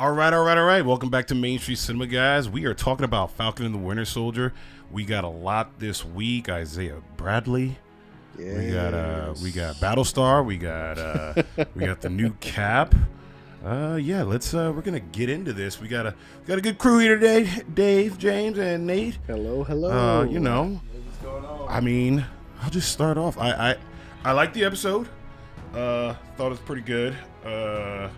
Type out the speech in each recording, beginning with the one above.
All right, all right, all right. Welcome back to Main Street Cinema, guys. We are talking about Falcon and the Winter Soldier. We got a lot this week. Isaiah Bradley. Yes. We got uh, we got Battlestar. We got uh, we got the new Cap. Uh, yeah, let's uh, we're gonna get into this. We got a we got a good crew here today. Dave, James, and Nate. Hello, hello. Uh, you know, what's going on? I mean, I'll just start off. I I, I like the episode. Uh, thought it was pretty good. Uh,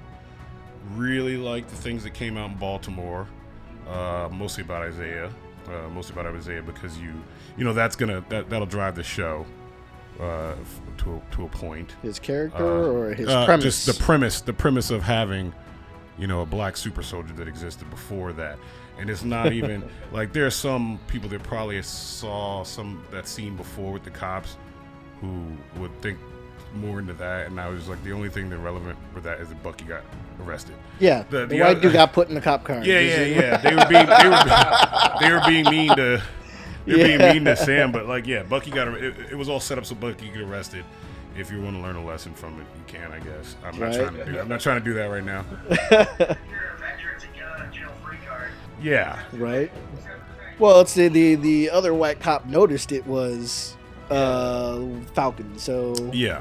really like the things that came out in Baltimore. Uh, mostly about Isaiah. Uh, mostly about Isaiah because you you know that's gonna that that'll drive the show. Uh, to a, to a point. his character Uh, or his uh, premise? Just the premise, the premise of having, you know, a black super soldier that existed before that, and it's not even like there are some people that probably saw some that scene before with the cops, who would think more into that, and I was like, the only thing that relevant for that is that Bucky got arrested. yeah, the- the, the white other- dude got put in the cop car. Yeah, yeah, yeah. They were being they were, they were being mean to they were Yeah. being mean to Sam, but like yeah, Bucky got it, it was all set up so Bucky could get arrested. If you want to learn a lesson from it, you can, I guess. I'm not trying to do I'm not trying to do that right now. you're a veteran to get on a jail free card. Yeah. right. Well, it's the, the the other white cop noticed it was uh Falcon. So Yeah.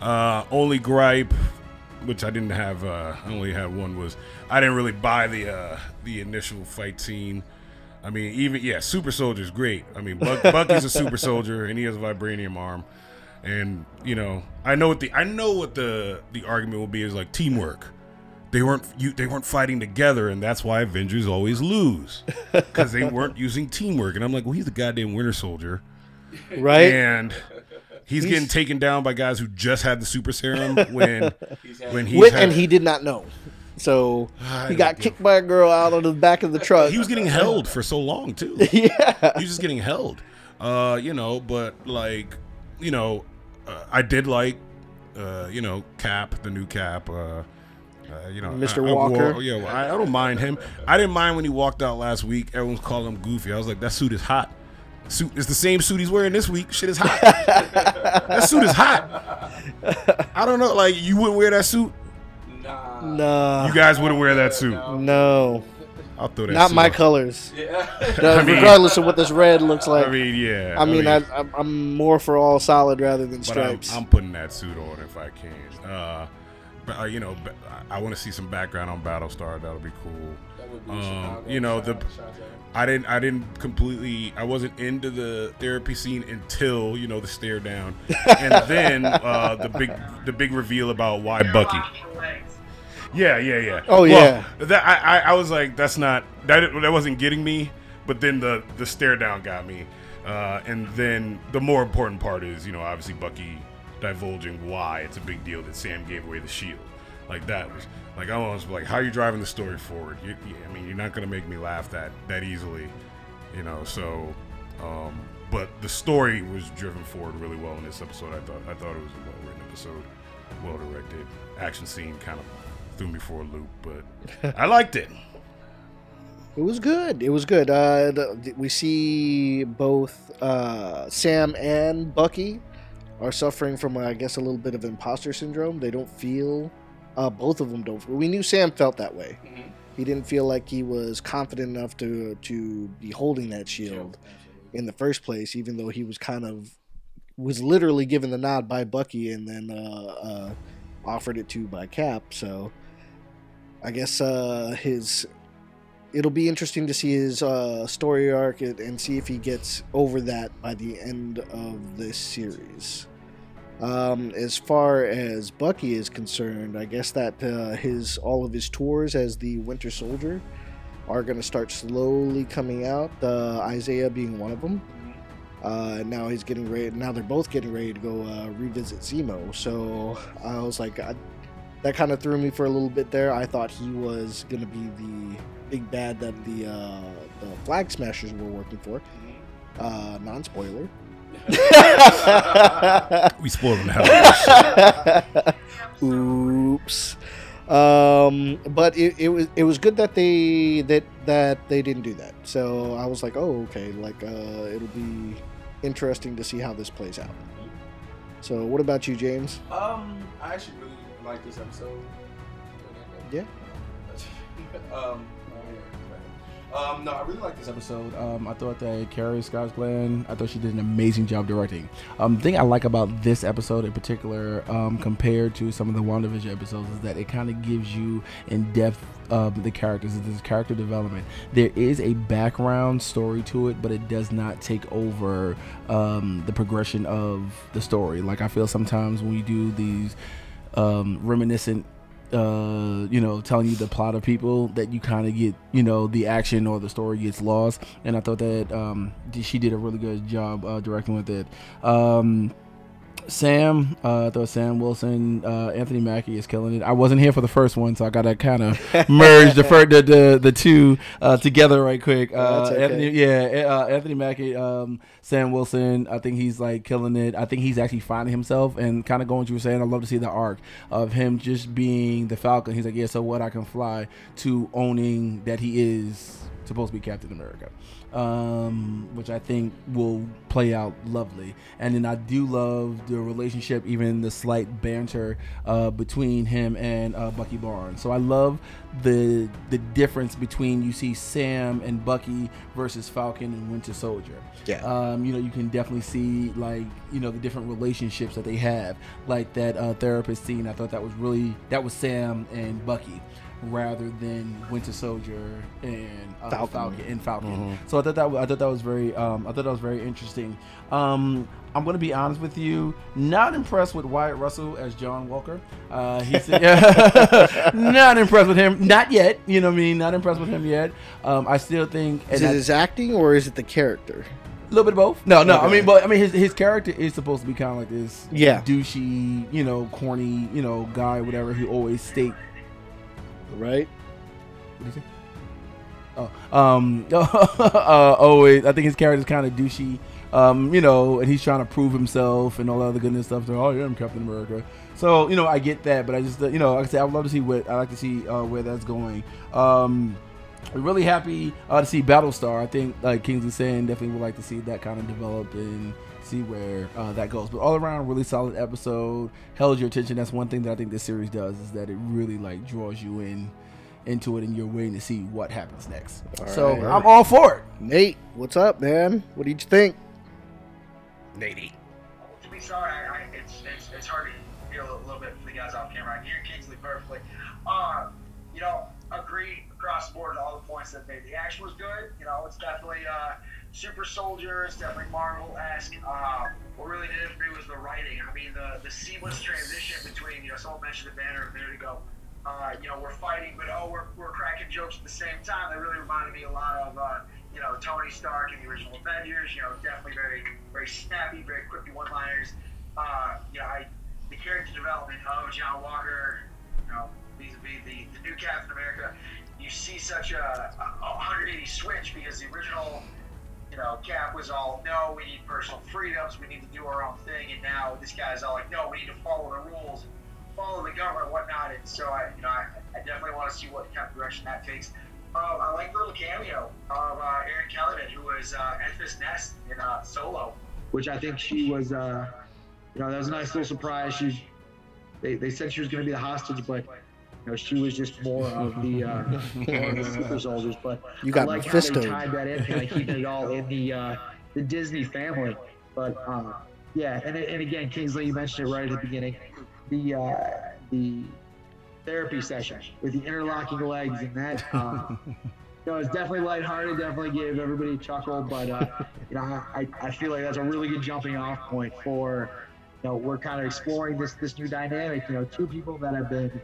Uh, only gripe, which I didn't have. Uh, I only had one was I didn't really buy the uh, the initial fight scene. I mean, even yeah, super soldier's great. I mean, Buck, Bucky's a super soldier and he has a vibranium arm, and you know, I know what the I know what the the argument will be is like teamwork. They weren't you, they weren't fighting together, and that's why Avengers always lose because they weren't using teamwork. And I'm like, well, he's the goddamn Winter Soldier right. and he's, He's- getting taken down by guys who just had the super serum when when he's Wit- had- and he did not know. So I he got don't kicked by a girl out of the back of the truck. he was getting held for so long too. yeah. he was just getting held. Uh, you know, but like, you know, uh, I did like, uh, you know, Cap, the new Cap. Uh, uh, you know, Mr. I- I wore- Walker. yeah, well, I, I don't mind him. I didn't mind when he walked out last week. Everyone's calling him goofy. I was like, that suit is hot. Suit is the same suit he's wearing this week. Shit is hot. that suit is hot. I don't know. Like, you wouldn't wear that suit. Nah. No. You guys wouldn't wear that suit. no. I'll throw that. Not suit my off. colors. Yeah. I mean- regardless of what this red looks like. I mean, yeah. I mean, I, I'm, I'm more for all solid rather than But I'm, stripes. I'm putting that suit on if I can. Uh, but uh, you know, I, I want to see some background on Battlestar. That'll be cool. That would be Um, you know, Shout the- out to Chicago. I didn't. I didn't completely. I wasn't into the therapy scene until you know the stare down, and then uh, the big the big reveal about why Bucky. Lock your. Yeah, yeah, yeah. Oh, Well, yeah. That I, I, I was like, that's not that. That wasn't getting me. But then the the stare down got me. Uh, and then the more important part is, you know, obviously Bucky divulging why it's a big deal that Sam gave away the shield. Like that was like I was like, how are you driving the story forward? You, you- I mean, you're not gonna make me laugh that that easily, you know. So, um, but the story was driven forward really well in this episode. I thought I thought it was a well written episode, well directed. Action scene kind of threw me for a loop, but I liked it. It was good. It was good. Uh, the, we see both uh, Sam and Bucky are suffering from, I guess, a little bit of imposter syndrome. They don't feel. Uh, both of them don't. We knew Sam felt that way. Mhm. He didn't feel like he was confident enough to to be holding that shield in the first place, even though he was kind of was literally given the nod by Bucky and then uh, uh, offered it to by Cap. So I guess uh, his it'll be interesting to see his uh, story arc and, and see if he gets over that by the end of this series. Um, as far as Bucky is concerned, I guess that uh, his all of his tours as the Winter Soldier are going to start slowly coming out. Uh, Isaiah being one of them. Uh, now he's getting ready. Now they're both getting ready to go uh, revisit Zemo. So I was like, I, that kind of threw me for a little bit there. I thought he was going to be the big bad that the uh, the Flag Smashers were working for. Uh, non spoiler. We spoiled the hell out of this shit. Oops. Um, but it, it was it was good that they that that they didn't do that. So I was like, oh okay, like uh, it'll be interesting to see how this plays out. So what about you, James? Um, I actually really like this episode. Yeah. um, um, no, I really like this episode. Um, I thought that Kari Skogland, I thought she did an amazing job directing. Um, the thing I like about this episode in particular, um, compared to some of the WandaVision episodes, is that it kind of gives you in depth of the characters. This character development. There is a background story to it, but it does not take over um, the progression of the story. Like I feel sometimes when we do these um, reminiscent uh, you know, telling you the plot of people that you kind of get, you know, the action or the story gets lost. And I thought that um, she did a really good job uh, directing with it. Um, Sam, uh, I thought Sam Wilson, uh, Anthony Mackie is killing it. I wasn't here for the first one, so I gotta kind of merge the, fir- the the the two uh, together right quick. Uh, okay. Anthony, yeah, uh, Anthony Mackie, um, Sam Wilson. I think he's like killing it. I think he's actually finding himself and kind of going. What you were saying, I love to see the arc of him just being the Falcon. He's like, yeah, so what? I can fly to owning that he is supposed to be Captain America, um, which I think will play out lovely. And then I do love the relationship, even the slight banter uh, between him and uh, Bucky Barnes. So I love the the difference between you see Sam and Bucky versus Falcon and Winter Soldier. Yeah. Um, you know, you can definitely see like you know the different relationships that they have, like that uh, therapist scene. I thought that was really that was Sam and Bucky rather than Winter Soldier and uh, Falcon. Falcon. and Falcon. So I thought that I thought that was very um, I thought that was very interesting. Um, I'm gonna be honest with you, not impressed with Wyatt Russell as John Walker. Uh, he's not impressed with him, not yet. You know what I mean? Not impressed with him yet. Um, I still think Is it I- his acting or is it the character? a little bit of both. No, no. I mean, but I mean, his his character is supposed to be kind of like this, Yeah. douchey, you know, corny, you know, guy, whatever. He always state. Right? What do you say? Oh, um, uh, always. I think his character's kind of douchey. Um, you know, and he's trying to prove himself and all that other goodness stuff. So, oh, yeah, I'm Captain America. So, you know, I get that, but I just, uh, you know, like I said, I would love to see what I like to see uh, where that's going. Um, we're really happy uh, to see Battlestar. I think, like Kingsley saying, definitely would like to see that kind of develop and see where uh, that goes. But all around, really solid episode. Held your attention. That's one thing that I think this series does is that it really like draws you in into it, and you're waiting to see what happens next. All so right. I'm all for it. Nate, what's up, man? What did you think? Nate. To be sorry, I, I, it's, it's it's hard to hear a little, little bit for the guys off camera. I hear Kingsley perfectly. Uh, you know, agree across the board to all the points that made. The action was good. You know, it's definitely uh, super soldier. It's definitely Marvel esque. Uh, what really did it for me was the writing. I mean, the the seamless transition between you know someone mentioned the banner a minute ago. Uh, you know, we're fighting, but oh, we're, we're cracking jokes at the same time. That really reminded me a lot of, uh, you know, Tony Stark and the original Avengers. You know, definitely very, very snappy, very quippy one-liners. Uh, you know, I, the character development of John Walker, you know, vis-a-vis the, the new Captain America, you see such a, a 180 switch because the original, you know, Cap was all, no, we need personal freedoms, we need to do our own thing, and now this guy's all like, no, we need to follow the rules follow the government whatnot. And so I, you know, I, I definitely want to see what kind of direction that takes. Um, I like the little cameo of uh, Erin Kellyman, who was uh, Enfys Nest in uh, Solo, which I think she was, uh, you know, that was a nice little surprise. She, they, they said she was going to be the hostage, but you know, she was just more of the, uh, more of the super soldiers. But You got I like Mephisto. how they tied that in, kind of keeping it all in the uh, the Disney family. But uh, yeah, and, and again, Kingsley, you mentioned it right at the beginning the uh, the therapy session with the interlocking legs and that. Uh, you know, it's definitely lighthearted. Definitely gave everybody a chuckle, but uh, you know, I, I feel like that's a really good jumping off point for you know we're kind of exploring this this new dynamic. You know, two people that have been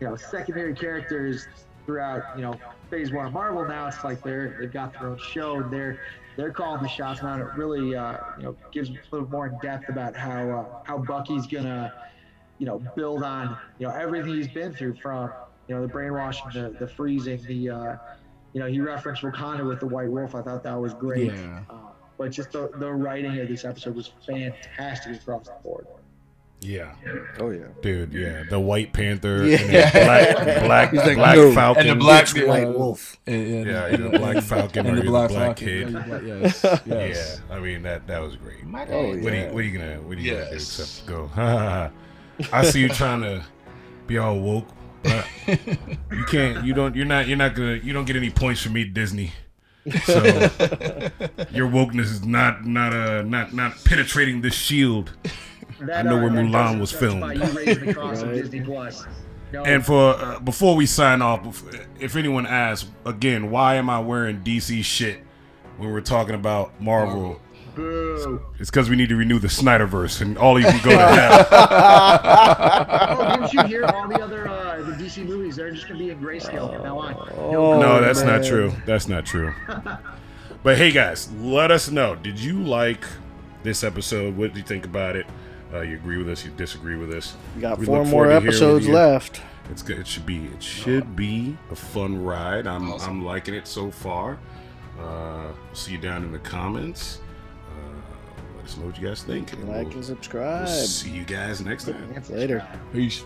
you know secondary characters throughout you know phase one of Marvel. Now it's like they're they've got their own show. And they're they're calling the shots now. And it really uh, you know gives a little more in depth about how uh, how Bucky's gonna you know, build on, you know, everything he's been through from, you know, the brainwashing, the, the freezing, the, uh, you know, he referenced Wakanda with the White Wolf. I thought that was great. Yeah. Uh, but just the, the writing of this episode was fantastic across the board. Yeah, Oh yeah. dude. Yeah, the White Panther. Yeah. And the black, black, like, black no. Falcon. And the black- Which White Wolf. And, and, Yeah, you're the Black Falcon and the black, the Black Falcon. Kid. Yeah, black- yes, yes. Yeah, I mean that that was great. Oh, What, are you, what are you gonna what are you gonna do Yes. except go? I see you trying to be all woke But you can't. You don't. You're not. You're not gonna. You don't get any points from me, Disney. So your wokeness is not not uh not not penetrating this shield. That, I know uh, where that Mulan was filmed. You raising the cost of Right. No, And for uh, before we sign off, if anyone asks again, why am I wearing DC shit when we're talking about Marvel? boo. It's because we need to renew the Snyderverse, and all you can go to hell. Oh, didn't you hear all the other uh, the DC movies? They're just gonna be in grayscale from now on. Oh, No, that's not true. That's not true. But hey, guys, let us know. Did you like this episode? What did you think about it? Uh, you agree with us? You disagree with us? We got We four more forward to hearing episodes left. It's good. It should be. It should be a fun ride. I'm I'm liking it so far. Uh, see you down in the comments. Uh, let us know what you guys think. and Like we'll- and subscribe. we'll see you guys next time. Later. Peace.